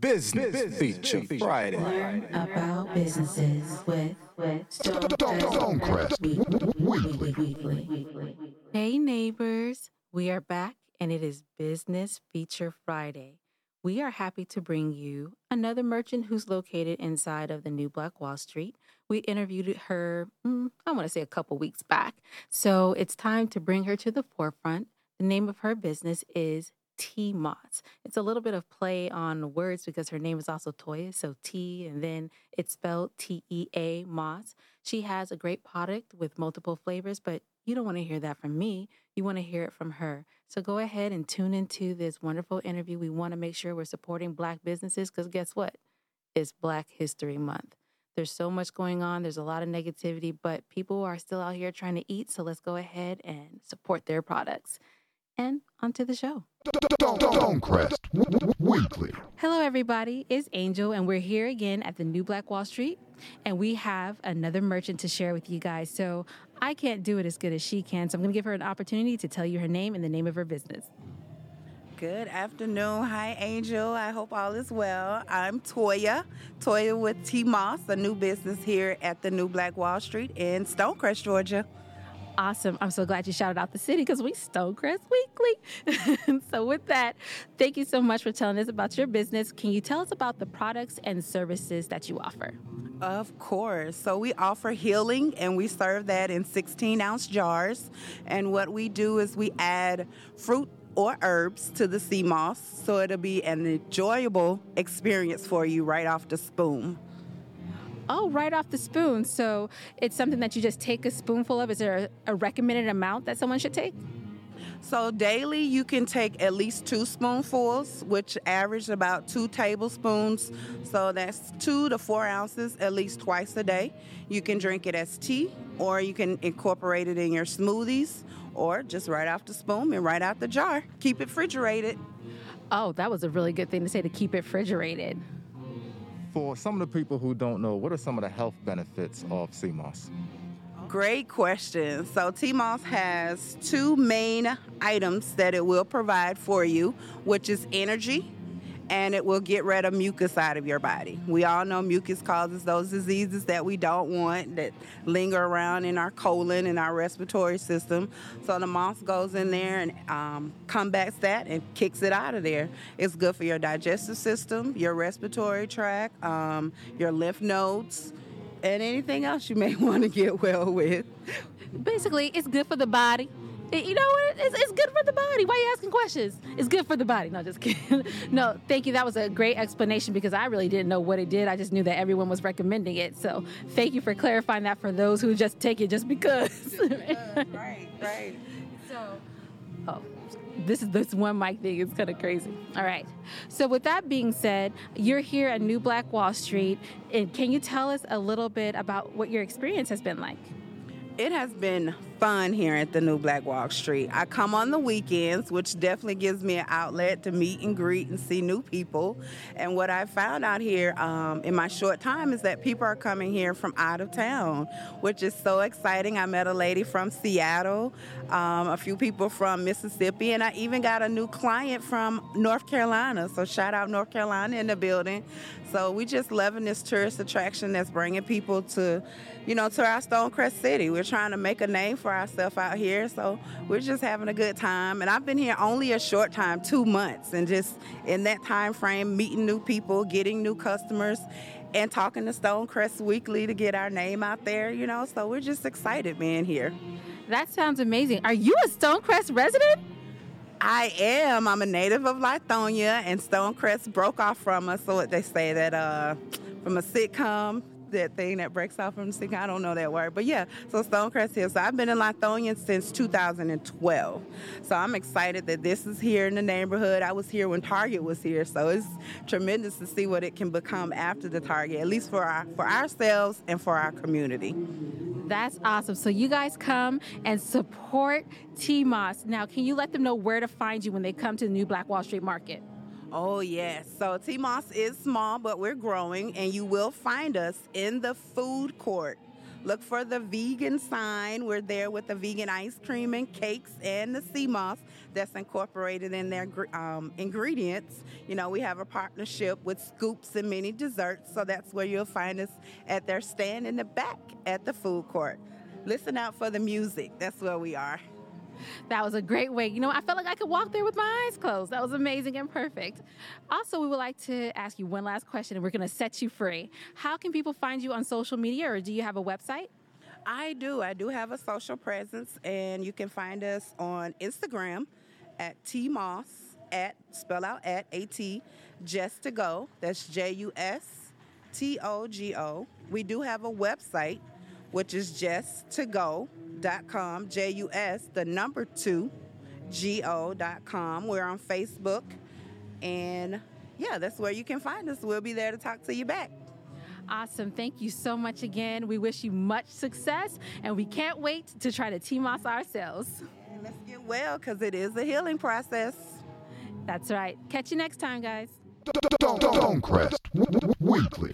Business, Business Feature Friday. Learn about businesses with with Stonecrest Weekly. Hey neighbors, we are back and it is Business Feature Friday. We are happy to bring you another merchant who's located inside of the New Black Wall Street. We interviewed her, mm, I want to say a couple weeks back. So it's time to bring her to the forefront. The name of her business is Tea Moss. It's a little bit of play on words because her name is also Toya, so T and then it's spelled T E A Moss. She has a great product with multiple flavors, but you don't want to hear that from me. You want to hear it from her. So go ahead and tune into this wonderful interview. We want to make sure we're supporting Black businesses because guess what? It's Black History Month. There's so much going on. There's a lot of negativity, but people are still out here trying to eat. So let's go ahead and support their products. And onto the show. Stonecrest Weekly. Hello, everybody. It's Angel, and we're here again at the New Black Wall Street. And we have another merchant to share with you guys. So I can't do it as good as she can. So I'm going to give her an opportunity to tell you her name and the name of her business. Good afternoon. Hi, Angel. I hope all is well. I'm Toya, Toya with Tea Moss, a new business here at the New Black Wall Street in Stonecrest, Georgia. Awesome. I'm so glad you shouted out the city because we Stonecrest Weekly. so, with that, thank you so much for telling us about your business. Can you tell us about the products and services that you offer? Of course. So we offer healing and we serve that in 16 ounce jars. And what we do is we add fruit or herbs to the sea moss so it'll be an enjoyable experience for you right off the spoon. Oh, right off the spoon. So it's something that you just take a spoonful of. Is there a, a recommended amount that someone should take? So daily, you can take at least two spoonfuls, which average about two tablespoons. So that's two to four ounces at least twice a day. You can drink it as tea, or you can incorporate it in your smoothies, or just right off the spoon and right out the jar. Keep it refrigerated. Oh, that was a really good thing to say to keep it refrigerated. For some of the people who don't know, what are some of the health benefits of sea moss? Great question. So, TMOS has two main items that it will provide for you, which is energy and it will get rid of mucus out of your body. We all know mucus causes those diseases that we don't want that linger around in our colon and our respiratory system. So the moss goes in there and um, combats that and kicks it out of there. It's good for your digestive system, your respiratory tract, um, your lymph nodes, and anything else you may want to get well with. Basically, it's good for the body you know what? It's, it's good for the body. Why are you asking questions? It's good for the body. No, just kidding. no, thank you. That was a great explanation because I really didn't know what it did. I just knew that everyone was recommending it. So thank you for clarifying that for those who just take it just because. right, right. So, oh this is this one mic thing is kind of crazy. All right. So with that being said, you're here at New Black Wall Street, and can you tell us a little bit about what your experience has been like? It has been fun here at the New Black Wall Street. I come on the weekends, which definitely gives me an outlet to meet and greet and see new people. And what I found out here um, in my short time is that people are coming here from out of town, which is so exciting. I met a lady from Seattle, um, a few people from Mississippi, and I even got a new client from North Carolina. So shout out North Carolina in the building. So we just loving this tourist attraction that's bringing people to, you know, to our Stonecrest City. We're trying to make a name for ourselves out here, so we're just having a good time. And I've been here only a short time, two months, and just in that time frame, meeting new people, getting new customers, and talking to Stonecrest Weekly to get our name out there. You know, so we're just excited being here. That sounds amazing. Are you a Stonecrest resident? I am. I'm a native of Lithonia, and Stonecrest broke off from us. So they say that uh, from a sitcom, that thing that breaks off from the sitcom. I don't know that word, but yeah. So Stonecrest Hill. So I've been in Lithonia since 2012. So I'm excited that this is here in the neighborhood. I was here when Target was here, so it's tremendous to see what it can become after the Target, at least for our for ourselves and for our community. That's awesome. So you guys come and support Tea Moss. Now, can you let them know where to find you when they come to the new Black Wall Street Market? Oh, yes. So Tea Moss is small, but we're growing, and you will find us in the food court Look for the vegan sign. We're there with the vegan ice cream and cakes and the sea moss that's incorporated in their um, ingredients. You know, we have a partnership with Scoops and Mini Desserts, so that's where you'll find us at their stand in the back at the food court. Listen out for the music. That's where we are. That was a great way. You know, I felt like I could walk there with my eyes closed. That was amazing and perfect. Also, we would like to ask you one last question and we're going to set you free. How can people find you on social media or do you have a website? I do. I do have a social presence, and you can find us on Instagram at Tea Moss at spell out at A T just to go. That's J U S T O G O. We do have a website, which is just to go com, J U S, the number two, G O.com. We're on Facebook. And yeah, that's where you can find us. We'll be there to talk to you back. Awesome. Thank you so much again. We wish you much success and we can't wait to try to TMOS ourselves. And let's get well because it is a healing process. That's right. Catch you next time, guys. Stonecrest Weekly.